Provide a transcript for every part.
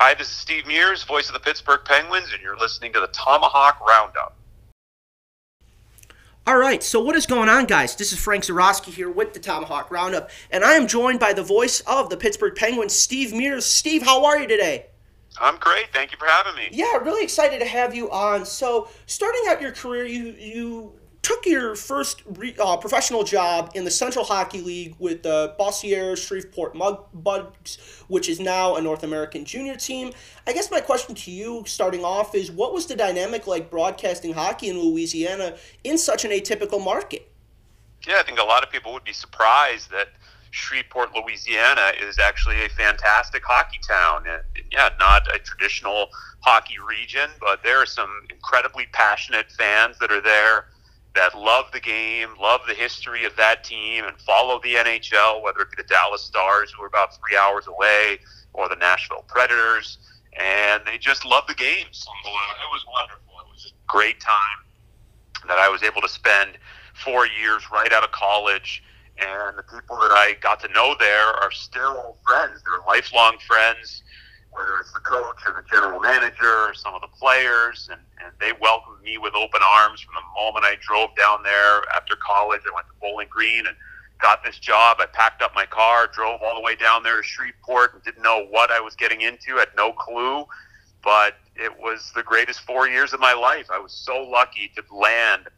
Hi, this is Steve Mears, voice of the Pittsburgh Penguins, and you're listening to the Tomahawk Roundup. All right, so what is going on, guys? This is Frank Zarowski here with the Tomahawk Roundup, and I am joined by the voice of the Pittsburgh Penguins, Steve Mears. Steve, how are you today? I'm great. Thank you for having me. Yeah, really excited to have you on. So, starting out your career, you you took your first re, uh, professional job in the Central Hockey League with the Bossier Shreveport Mud Bugs, which is now a North American junior team. I guess my question to you, starting off, is what was the dynamic like broadcasting hockey in Louisiana in such an atypical market? Yeah, I think a lot of people would be surprised that Shreveport, Louisiana is actually a fantastic hockey town. Yeah, not a traditional hockey region, but there are some incredibly passionate fans that are there that love the game, love the history of that team, and follow the NHL, whether it be the Dallas Stars, who are about three hours away, or the Nashville Predators. And they just love the games. It was wonderful. It was a great time that I was able to spend four years right out of college. And the people that I got to know there are still friends. They're lifelong friends whether it's the coach or the general manager or some of the players, and, and they welcomed me with open arms from the moment I drove down there after college. I went to Bowling Green and got this job. I packed up my car, drove all the way down there to Shreveport, and didn't know what I was getting into. Had no clue, but it was the greatest four years of my life. I was so lucky to land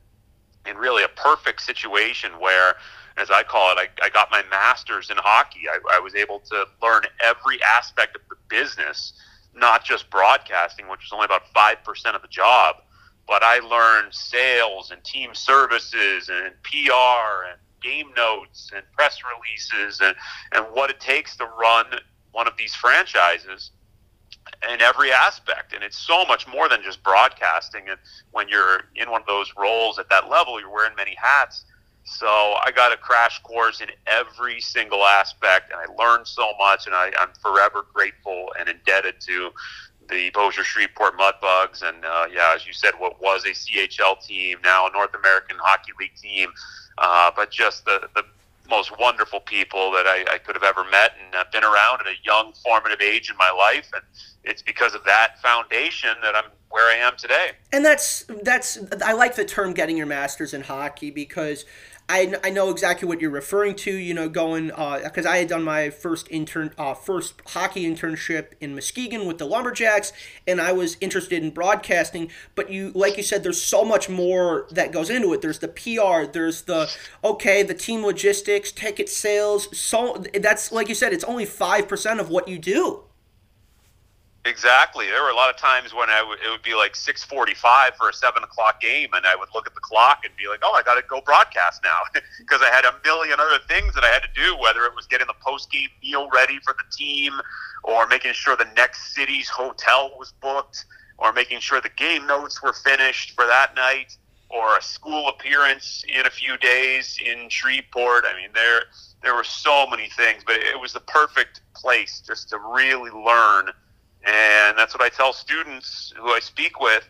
in really a perfect situation where as I call it, I, I got my master's in hockey. I, I was able to learn every aspect of the business, not just broadcasting, which was only about 5% of the job, but I learned sales and team services and PR and game notes and press releases and, and what it takes to run one of these franchises in every aspect. And it's so much more than just broadcasting. And when you're in one of those roles at that level, you're wearing many hats so I got a crash course in every single aspect, and I learned so much, and I, I'm forever grateful and indebted to the Bossier Shreveport Mudbugs, and uh, yeah, as you said, what was a CHL team, now a North American Hockey League team, uh, but just the, the most wonderful people that I, I could have ever met and have been around at a young, formative age in my life, and it's because of that foundation that I'm where I am today. And that's that's I like the term getting your masters in hockey because I, I know exactly what you're referring to. You know, going because uh, I had done my first intern, uh, first hockey internship in Muskegon with the Lumberjacks, and I was interested in broadcasting. But you, like you said, there's so much more that goes into it. There's the PR. There's the okay, the team logistics, ticket sales. So that's like you said, it's only five percent of what you do. Exactly. There were a lot of times when I w- it would be like six forty-five for a seven o'clock game, and I would look at the clock and be like, "Oh, I got to go broadcast now," because I had a million other things that I had to do. Whether it was getting the post-game meal ready for the team, or making sure the next city's hotel was booked, or making sure the game notes were finished for that night, or a school appearance in a few days in Shreveport. I mean, there there were so many things, but it was the perfect place just to really learn and that's what I tell students who I speak with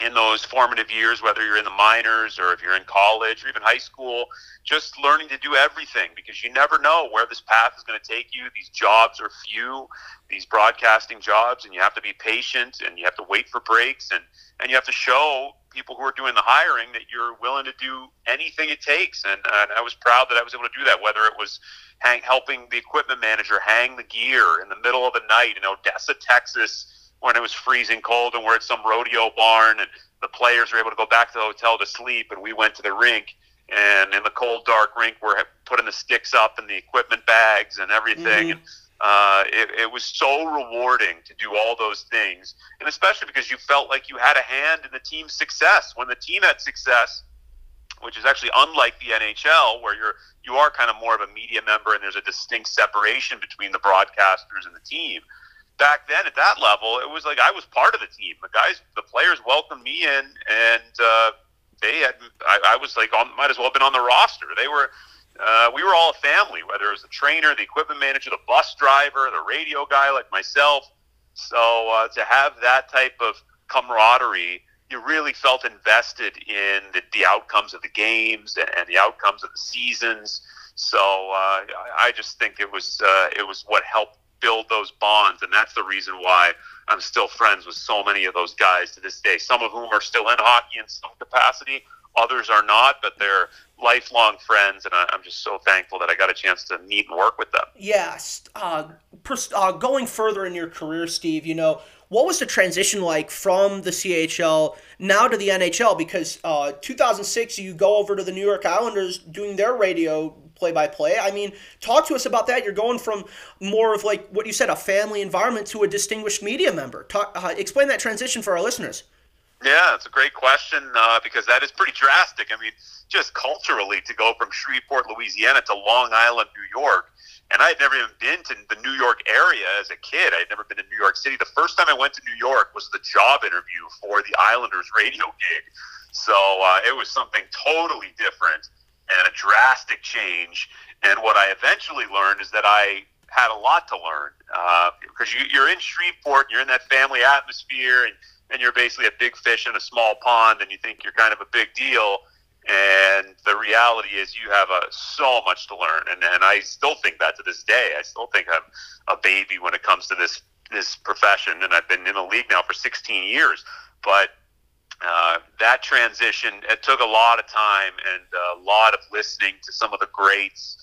in those formative years, whether you're in the minors or if you're in college or even high school, just learning to do everything because you never know where this path is going to take you. These jobs are few, these broadcasting jobs, and you have to be patient and you have to wait for breaks and, and you have to show people who are doing the hiring that you're willing to do anything it takes. And, and I was proud that I was able to do that, whether it was hang, helping the equipment manager hang the gear in the middle of the night in Odessa, Texas, when it was freezing cold and we're at some rodeo barn and the players were able to go back to the hotel to sleep and we went to the rink and in the cold dark rink we're putting the sticks up and the equipment bags and everything mm-hmm. and uh, it, it was so rewarding to do all those things and especially because you felt like you had a hand in the team's success when the team had success which is actually unlike the NHL, where you're you are kind of more of a media member, and there's a distinct separation between the broadcasters and the team. Back then, at that level, it was like I was part of the team. The guys, the players welcomed me in, and uh, they had. I, I was like, on, might as well have been on the roster. They were. Uh, we were all a family, whether it was the trainer, the equipment manager, the bus driver, the radio guy like myself. So uh, to have that type of camaraderie you really felt invested in the, the outcomes of the games and, and, the outcomes of the seasons. So uh, I just think it was uh, it was what helped build those bonds, and that's the reason why I'm still friends with so many of those guys to this day. Some of whom are still in hockey in some capacity, others are not, but they're lifelong friends, and I, am just so thankful that I got a chance to meet and work with them. Yes. Uh, uh, going further in your career, Steve, you know, what was the transition like from the CHL now to the NHL? Because uh, 2006, you go over to the New York Islanders doing their radio play by play. I mean, talk to us about that. You're going from more of like what you said, a family environment, to a distinguished media member. Talk, uh, explain that transition for our listeners. Yeah, it's a great question uh, because that is pretty drastic. I mean, just culturally, to go from Shreveport, Louisiana to Long Island, New York, and I had never even been to the New York area as a kid. I had never been to New York City. The first time I went to New York was the job interview for the Islanders radio gig. So uh, it was something totally different and a drastic change. And what I eventually learned is that I had a lot to learn uh, because you, you're in Shreveport, you're in that family atmosphere, and, and you're basically a big fish in a small pond, and you think you're kind of a big deal. And the reality is, you have a, so much to learn, and, and I still think that to this day. I still think I'm a baby when it comes to this this profession, and I've been in the league now for 16 years. But uh, that transition it took a lot of time and a lot of listening to some of the greats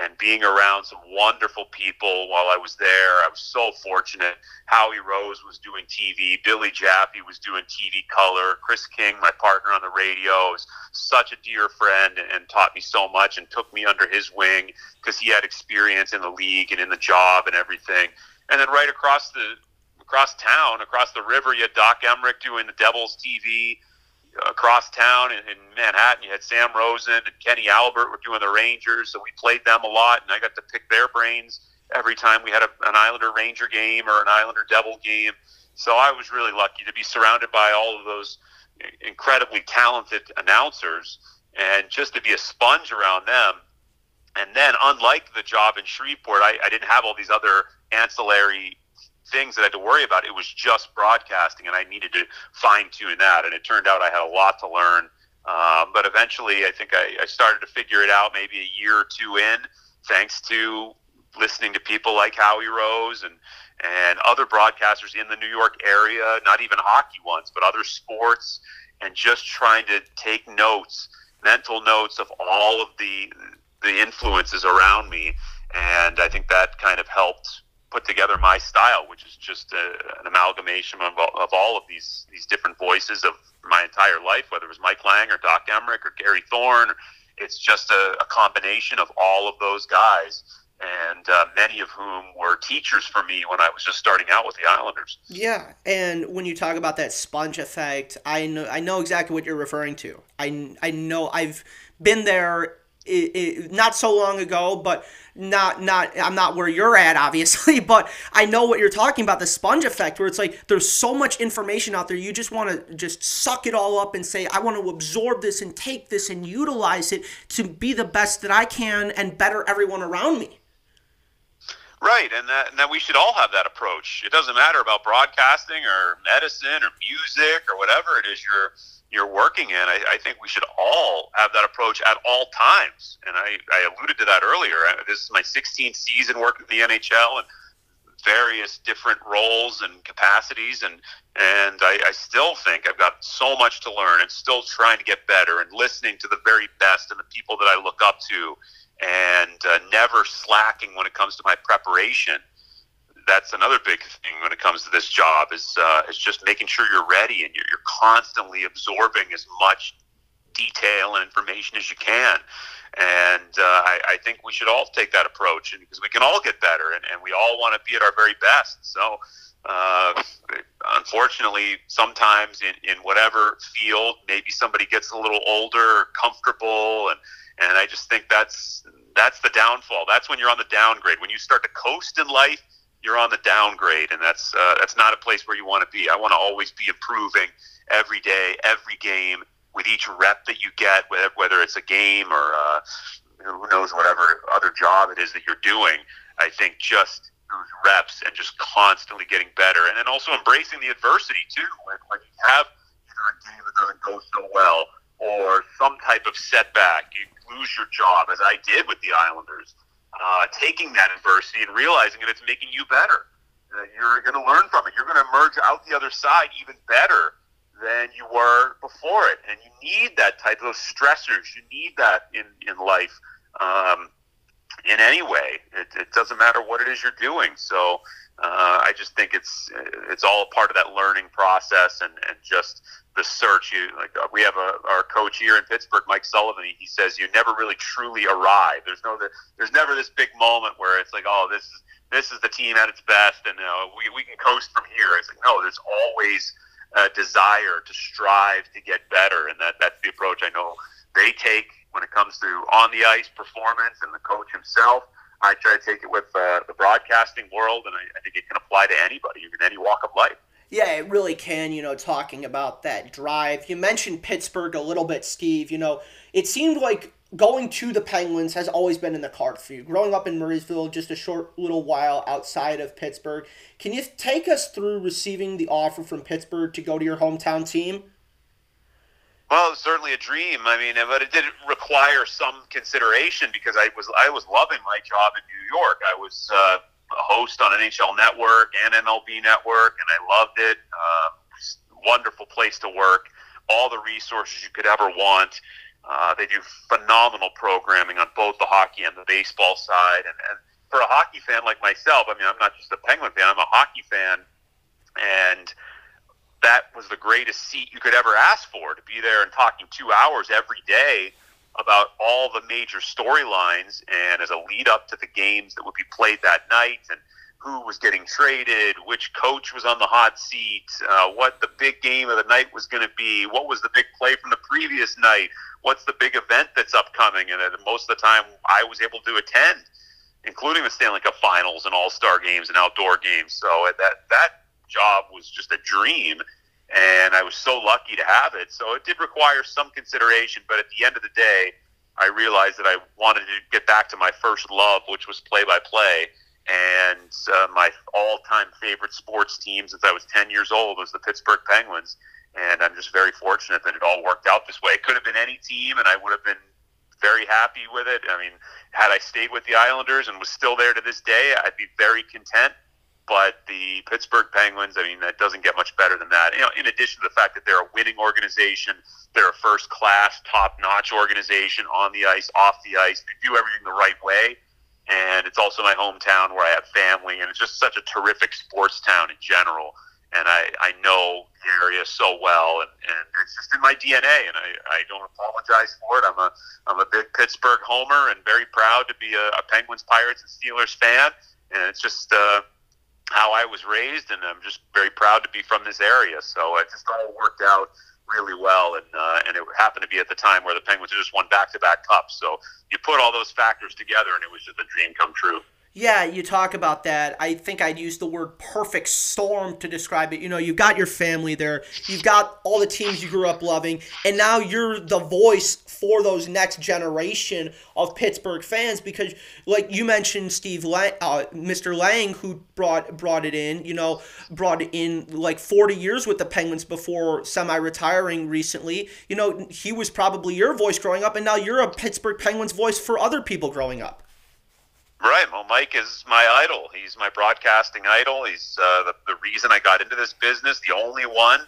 and being around some wonderful people while I was there. I was so fortunate. Howie Rose was doing TV. Billy Jaffe was doing TV color. Chris King, my partner on the radio, is such a dear friend and taught me so much and took me under his wing because he had experience in the league and in the job and everything. And then right across the across town, across the river, you had Doc Emrick doing the Devils TV. Uh, across town in, in Manhattan, you had Sam Rosen and Kenny Albert were doing the Rangers, so we played them a lot, and I got to pick their brains every time we had a, an Islander Ranger game or an Islander Devil game. So I was really lucky to be surrounded by all of those incredibly talented announcers, and just to be a sponge around them. And then, unlike the job in Shreveport, I, I didn't have all these other ancillary things that I had to worry about. It was just broadcasting, and I needed to fine tune that. And it turned out I had a lot to learn. Um, but eventually, I think I, I started to figure it out maybe a year or two in, thanks to listening to people like Howie Rose and and other broadcasters in the New York area, not even hockey ones, but other sports, and just trying to take notes, mental notes of all of the the influences around me. And I think that kind of helped put together my style, which is just a, an amalgamation of, of all of these these different voices of my entire life, whether it was Mike Lange or Doc Emrick or Gary Thorne. It's just a, a combination of all of those guys, and uh, many of whom were teachers for me when I was just starting out with the Islanders. Yeah, and when you talk about that sponge effect, I know I know exactly what you're referring to. I I know I've been there it, not so long ago, but not not I'm not where you're at, obviously, but I know what you're talking about the sponge effect, where it's like there's so much information out there, you just want to just suck it all up and say I want to absorb this and take this and utilize it to be the best that I can and better everyone around me. Right, and that, and that we should all have that approach. It doesn't matter about broadcasting or medicine or music or whatever it is you're you're working in, I, I, think we should all have that approach at all times. And I, I alluded to that earlier. This is my 16th season working in the NHL and various different roles and capacities, and and I, I still think I've got so much to learn, and still trying to get better, and listening to the very best and the people that I look up to, and uh, never slacking when it comes to my preparation that's another big thing when it comes to this job is uh, is just making sure you're ready and you're, you're constantly absorbing as much detail and information as you can. And uh, I, I, think we should all take that approach, because we can all get better, and, and we all want to be at our very best. So, uh, unfortunately, sometimes in, in whatever field, maybe somebody gets a little older, or comfortable, and and I just think that's that's the downfall. That's when you're on the downgrade. When you start to coast in life, you're on the downgrade, and that's uh, that's not a place where you want to be. I want to always be improving every day, every game, with each rep that you get, whether it's a game or uh, who knows whatever other job it is that you're doing. I think just reps and just constantly getting better, and then also embracing the adversity too. When, when you have either a game that doesn't go so well or some type of setback, you lose your job, as I did with the Islanders uh, taking that adversity and realizing that it's making you better. That you're going to learn from it. You're going to emerge out the other side even better than you were before it. And you need that type of stressors. You need that in, in life um, in any way. It, it doesn't matter what it is you're doing. So uh, I just think it's it's all part of that learning process and, and just the search. You like uh, we have a, our coach here in Pittsburgh, Mike Sullivan. He, says you never really truly arrive. There's no there's never this big moment where it's like oh this is this is the team at its best and uh, we we can coast from here. It's like no, there's always a desire to strive to get better, and that that's the approach I know they take when it comes to on the ice performance and the coach himself. I try to take it with uh, the broadcasting world, and I, I think it can apply to anybody in any walk of life. Yeah, it really can, you know, talking about that drive. You mentioned Pittsburgh a little bit, Steve. You know, it seemed like going to the Penguins has always been in the card for you. Growing up in Murrysville, just a short little while outside of Pittsburgh. Can you take us through receiving the offer from Pittsburgh to go to your hometown team? Well, it was certainly a dream. I mean, but it did require some consideration because I was I was loving my job in New York. I was uh, a host on NHL Network and MLB Network, and I loved it. Uh, wonderful place to work. All the resources you could ever want. Uh, they do phenomenal programming on both the hockey and the baseball side. And, and for a hockey fan like myself, I mean, I'm not just a Penguin fan; I'm a hockey fan, and that was the greatest seat you could ever ask for to be there and talking two hours every day about all the major storylines and as a lead up to the games that would be played that night and who was getting traded, which coach was on the hot seat, uh, what the big game of the night was going to be, what was the big play from the previous night, what's the big event that's upcoming, and most of the time I was able to attend, including the Stanley Cup Finals and All Star games and outdoor games. So that that job was just a dream, and I was so lucky to have it. So it did require some consideration, but at the end of the day, I realized that I wanted to get back to my first love, which was play by play. And uh, my all time favorite sports team since I was 10 years old was the Pittsburgh Penguins. And I'm just very fortunate that it all worked out this way. It could have been any team, and I would have been very happy with it. I mean, had I stayed with the Islanders and was still there to this day, I'd be very content. But the Pittsburgh Penguins, I mean, that doesn't get much better than that. You know, in addition to the fact that they're a winning organization, they're a first class, top notch organization on the ice, off the ice. They do everything the right way. And it's also my hometown where I have family, and it's just such a terrific sports town in general. And I, I know the area so well, and, and it's just in my DNA, and I, I don't apologize for it. I'm a I'm a big Pittsburgh homer, and very proud to be a, a Penguins, Pirates, and Steelers fan. And it's just uh, how I was raised, and I'm just very proud to be from this area. So it just all worked out really well, and uh, and it happened to be at the time where the Penguins just won back-to-back cups. So you put all those factors together, and it was just a dream come true. Yeah, you talk about that. I think I'd use the word perfect storm to describe it. You know, you've got your family there, you've got all the teams you grew up loving, and now you're the voice for those next generation of Pittsburgh fans because, like you mentioned, Steve, Lange, uh, Mr. Lange, who brought brought it in, you know, brought it in like 40 years with the Penguins before semi-retiring recently. You know, he was probably your voice growing up, and now you're a Pittsburgh Penguins voice for other people growing up. Right. Well, Mike is my idol. He's my broadcasting idol. He's uh, the, the reason I got into this business, the only one.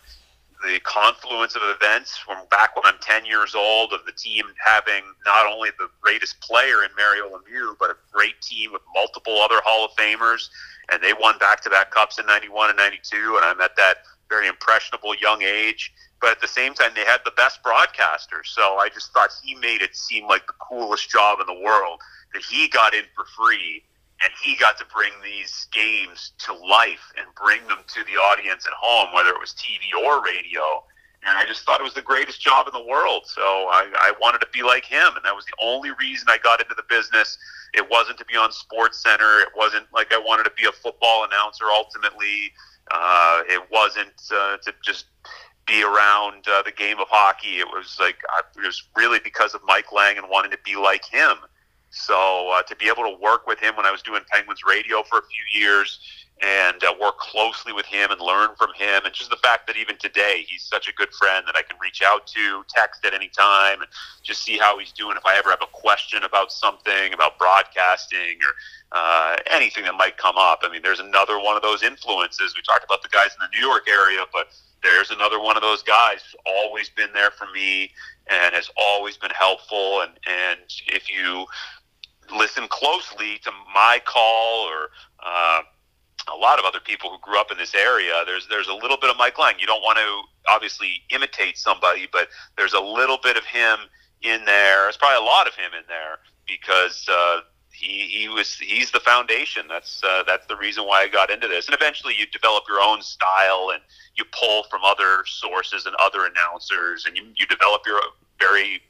The confluence of events from back when I'm 10 years old, of the team having not only the greatest player in Mario Lemieux, but a great team with multiple other Hall of Famers. And they won back to back cups in 91 and 92. And I'm at that very impressionable young age. But at the same time, they had the best broadcasters. So I just thought he made it seem like the coolest job in the world that he got in for free and he got to bring these games to life and bring them to the audience at home, whether it was TV or radio. And I just thought it was the greatest job in the world. So I, I wanted to be like him. And that was the only reason I got into the business. It wasn't to be on SportsCenter. It wasn't like I wanted to be a football announcer ultimately. Uh, it wasn't uh, to just be around uh, the game of hockey. It was like, I, it was really because of Mike Lange and wanting to be like him. So uh, to be able to work with him when I was doing Penguins radio for a few years and uh, work closely with him and learn from him. And just the fact that even today he's such a good friend that I can reach out to, text at any time, and just see how he's doing. If I ever have a question about something, about broadcasting or uh, anything that might come up. I mean, there's another one of those influences. We talked about the guys in the New York area, but there's another one of those guys who's always been there for me and has always been helpful. And, and if you listen closely to my call or uh, a lot of other people who grew up in this area, there's there's a little bit of Mike Lange. You don't want to obviously imitate somebody, but there's a little bit of him in there. There's probably a lot of him in there because uh, he he was he's the foundation. That's uh, that's the reason why I got into this. And eventually, you develop your own style and you pull from other sources and other announcers, and you you develop your very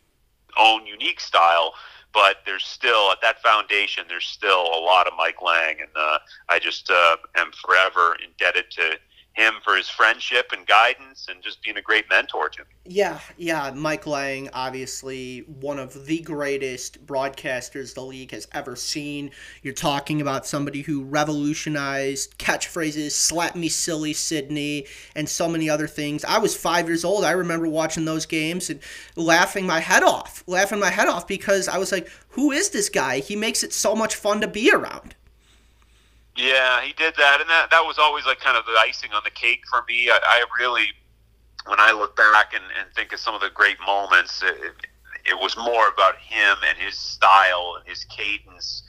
own unique style but there's still at that foundation there's still a lot of mike Lange, and uh, i just uh, am forever indebted to him for his friendship and guidance and just being a great mentor to me. Yeah, yeah. Mike Lange, obviously one of the greatest broadcasters the league has ever seen. You're talking about somebody who revolutionized catchphrases, slap me silly, Sidney, and so many other things. I was five years old. I remember watching those games and laughing my head off, laughing my head off because I was like, who is this guy? He makes it so much fun to be around. Yeah, he did that, and that that was always like kind of the icing on the cake for me. I, I really, when I look back and, and think of some of the great moments, it, it was more about him and his style and his cadence,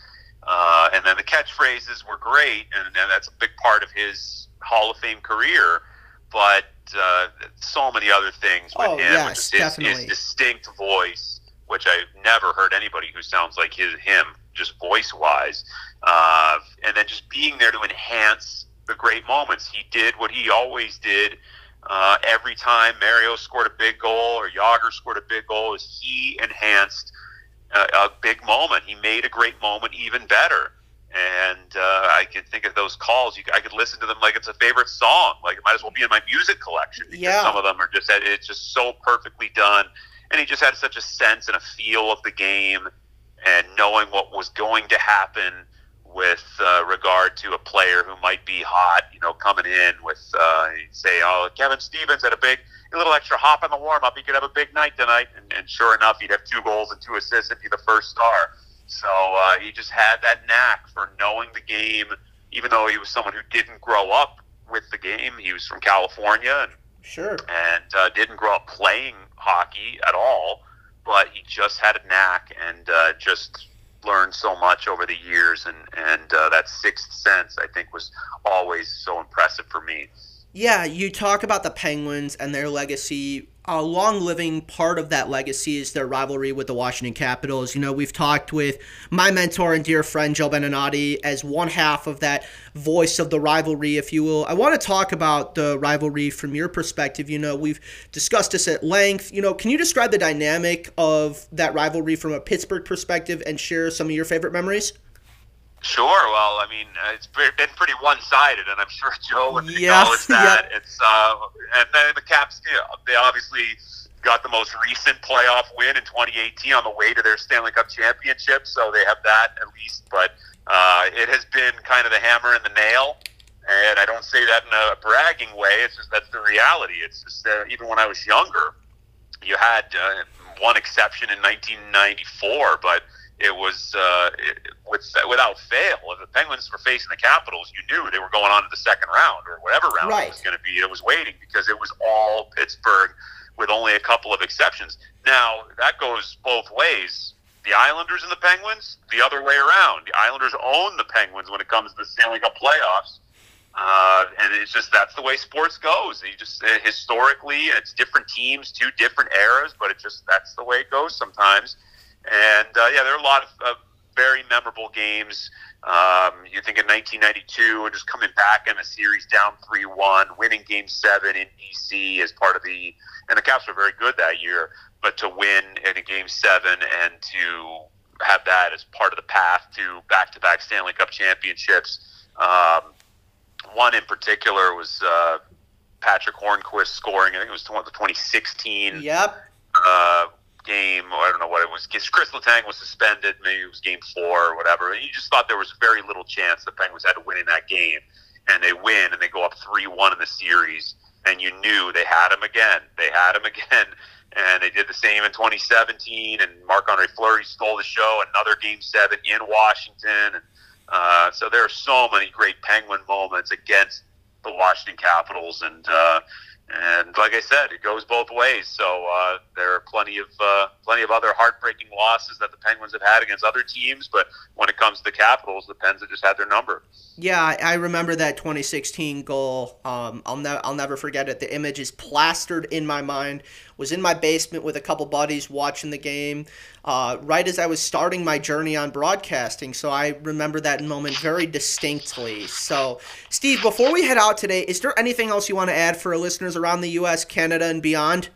uh, and then the catchphrases were great, and, and that's a big part of his Hall of Fame career. But uh, so many other things with oh, him, yes, his, his distinct voice, which I've never heard anybody who sounds like his him, just voice wise uh, and then just being there to enhance the great moments. He did what he always did. Uh, every time Mario scored a big goal or Jagr scored a big goal, is he enhanced uh, a big moment. He made a great moment even better. And uh, I can think of those calls. You, I could listen to them like it's a favorite song. Like it might as well be in my music collection. Because yeah. Some of them are just it's just so perfectly done, and he just had such a sense and a feel of the game, and knowing what was going to happen with uh, regard to a player who might be hot, you know, coming in with, uh, say, oh, Kevin Stevens had a big, a little extra hop in the warm up. He could have a big night tonight. And, and sure enough, he'd have two goals and two assists and be the first star. So uh, he just had that knack for knowing the game, even though he was someone who didn't grow up with the game. He was from California and sure, and uh, didn't grow up playing hockey at all. But he just had a knack and uh, just learned so much over the years, and and uh, that sixth sense I think was always so impressive for me. Yeah, you talk about the Penguins and their legacy. A long living part of that legacy is their rivalry with the Washington Capitals. You know, we've talked with my mentor and dear friend Joe Beninati as one half of that voice of the rivalry, if you will. I want to talk about the rivalry from your perspective. You know, we've discussed this at length. You know, can you describe the dynamic of that rivalry from a Pittsburgh perspective and share some of your favorite memories? Sure. Well, I mean, uh, it's been pretty one-sided, and I'm sure Joe would yeah. acknowledge that. Yeah. It's uh, and then the Caps, you know, they obviously got the most recent playoff win in 2018 on the way to their Stanley Cup championship, so they have that at least. But uh, it has been kind of the hammer and the nail, and I don't say that in a bragging way. It's just that's the reality. It's just uh, even when I was younger, you had uh, one exception in 1994, but it was uh, it, with, without fail. If the Penguins were facing the Capitals, you knew they were going on to the second round or whatever round right. it was going to be. It was waiting because it was all Pittsburgh with only a couple of exceptions. Now that goes both ways. The Islanders and the Penguins, the other way around. The Islanders own the Penguins when it comes to the Stanley Cup playoffs. Uh, and it's just that's the way sports goes. You just uh, historically, it's different teams, two different eras, but it just that's the way it goes sometimes. And uh, yeah, there are a lot of uh, very memorable games. Um, you think in 1992, and just coming back in a series down 3 1, winning game seven in DC as part of the. And the Caps were very good that year, but to win in a game seven and to have that as part of the path to back to back Stanley Cup championships. Um, one in particular was uh, Patric Hornqvist scoring, I think it was the 2016 yep. Uh, game, or I don't know what it was. Chris Letang was suspended. Maybe it was game four or whatever. And you just thought there was very little chance the Penguins had to win in that game. and they win and they go up three one in the series, and you knew they had him again. They had him again. And they did the same in 2017, and Marc Andre Fleury stole the show. Another Game Seven in Washington, and uh, so there are so many great Penguin moments against the Washington Capitals, and uh, and like I said, it goes both ways. So uh, there are plenty of uh, plenty of other heartbreaking losses that the Penguins have had against other teams. But when it comes to the Capitals, the Pens have just had their number. Yeah, I remember that 2016 goal. Um, I'll ne- I'll never forget it. The image is plastered in my mind. Was in my basement with a couple buddies watching the game, uh, right as I was starting my journey on broadcasting. So I remember that moment very distinctly. So, Steve, before we head out today, is there anything else you want to add for our listeners around the U.S., Canada, and beyond?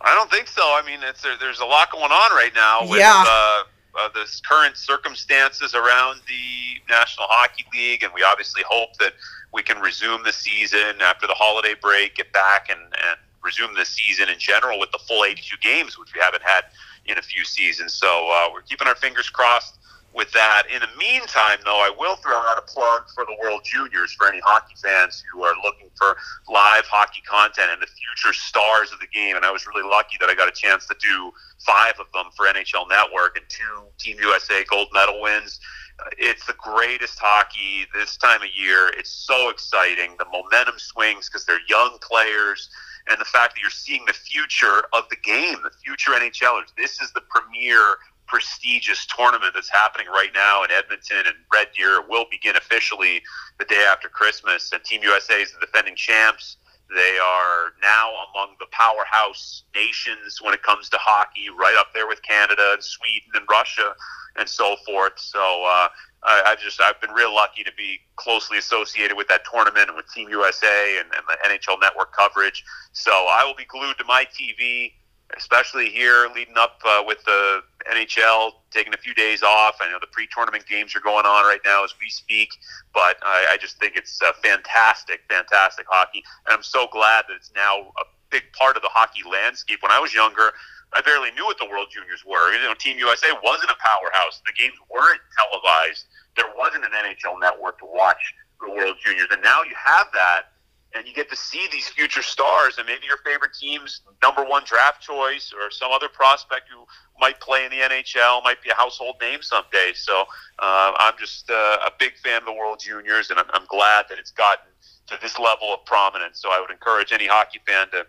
I don't think so. I mean, there, there's a lot going on right now with Yeah. uh, uh, the current circumstances around the National Hockey League, and we obviously hope that we can resume the season after the holiday break, get back and, and resume the season in general with the full 82 games, which we haven't had in a few seasons. So uh, we're keeping our fingers crossed with that. In the meantime, though, I will throw out a plug for the World Juniors for any hockey fans who are looking for live hockey content and the future stars of the game. And I was really lucky that I got a chance to do five of them for NHL Network and two Team USA gold medal wins. Uh, It's the greatest hockey this time of year. It's so exciting. The momentum swings because they're young players and the fact that you're seeing the future of the game, the future NHLers. This is the premier prestigious tournament that's happening right now in Edmonton and Red Deer will begin officially the day after Christmas. And Team USA is the defending champs. They are now among the powerhouse nations when it comes to hockey, right up there with Canada and Sweden and Russia and so forth. So uh, I, I just I've been real lucky to be closely associated with that tournament and with Team USA and, and the NHL Network coverage. So I will be glued to my TV, especially here leading up uh, with the NHL taking a few days off. I know the pre-tournament games are going on right now as we speak, but I, I just think it's uh, fantastic, fantastic hockey, and I'm so glad that it's now a big part of the hockey landscape. When I was younger, I barely knew what the World Juniors were. You know, Team USA wasn't a powerhouse. The games weren't televised. There wasn't an NHL network to watch the World Juniors, and now you have that, and you get to see these future stars, and maybe your favorite team's number one draft choice, or some other prospect who might play in the NHL, might be a household name someday. So uh, I'm just uh, a big fan of the World Juniors, and I'm, I'm glad that it's gotten to this level of prominence. So I would encourage any hockey fan to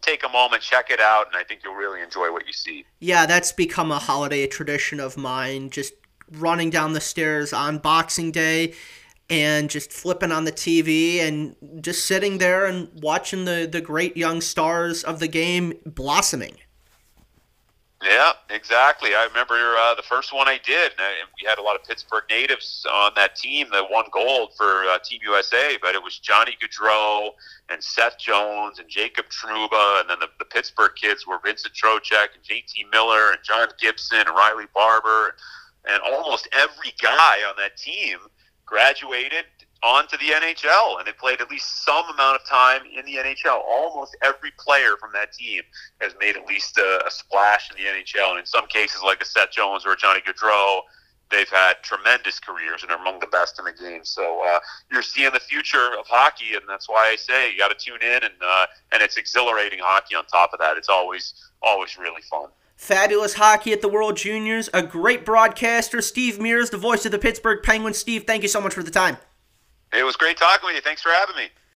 take a moment, check it out, and I think you'll really enjoy what you see. Yeah, that's become a holiday tradition of mine. Just running down the stairs on Boxing Day and just flipping on the TV and just sitting there and watching the, the great young stars of the game blossoming. Yeah, exactly. I remember uh, the first one I did, and I- we had a lot of Pittsburgh natives on that team that won gold for uh, Team USA. But it was Johnny Gaudreau and Seth Jones and Jacob Trouba, and then the, the Pittsburgh kids were Vincent Trocheck and J.T. Miller and John Gibson and Riley Barber, and almost every guy on that team graduated onto the NHL, and they played at least some amount of time in the NHL. Almost every player from that team has made at least a, a splash in the NHL, and in some cases, like a Seth Jones or a Johnny Gaudreau, they've had tremendous careers and are among the best in the game. So uh, you're seeing the future of hockey, and that's why I say you got to tune in, and uh, and it's exhilarating hockey. On top of that, it's always always really fun. Fabulous hockey at the World Juniors. A great broadcaster, Steve Mears, the voice of the Pittsburgh Penguins. Steve, thank you so much for the time. It was great talking with you. Thanks for having me.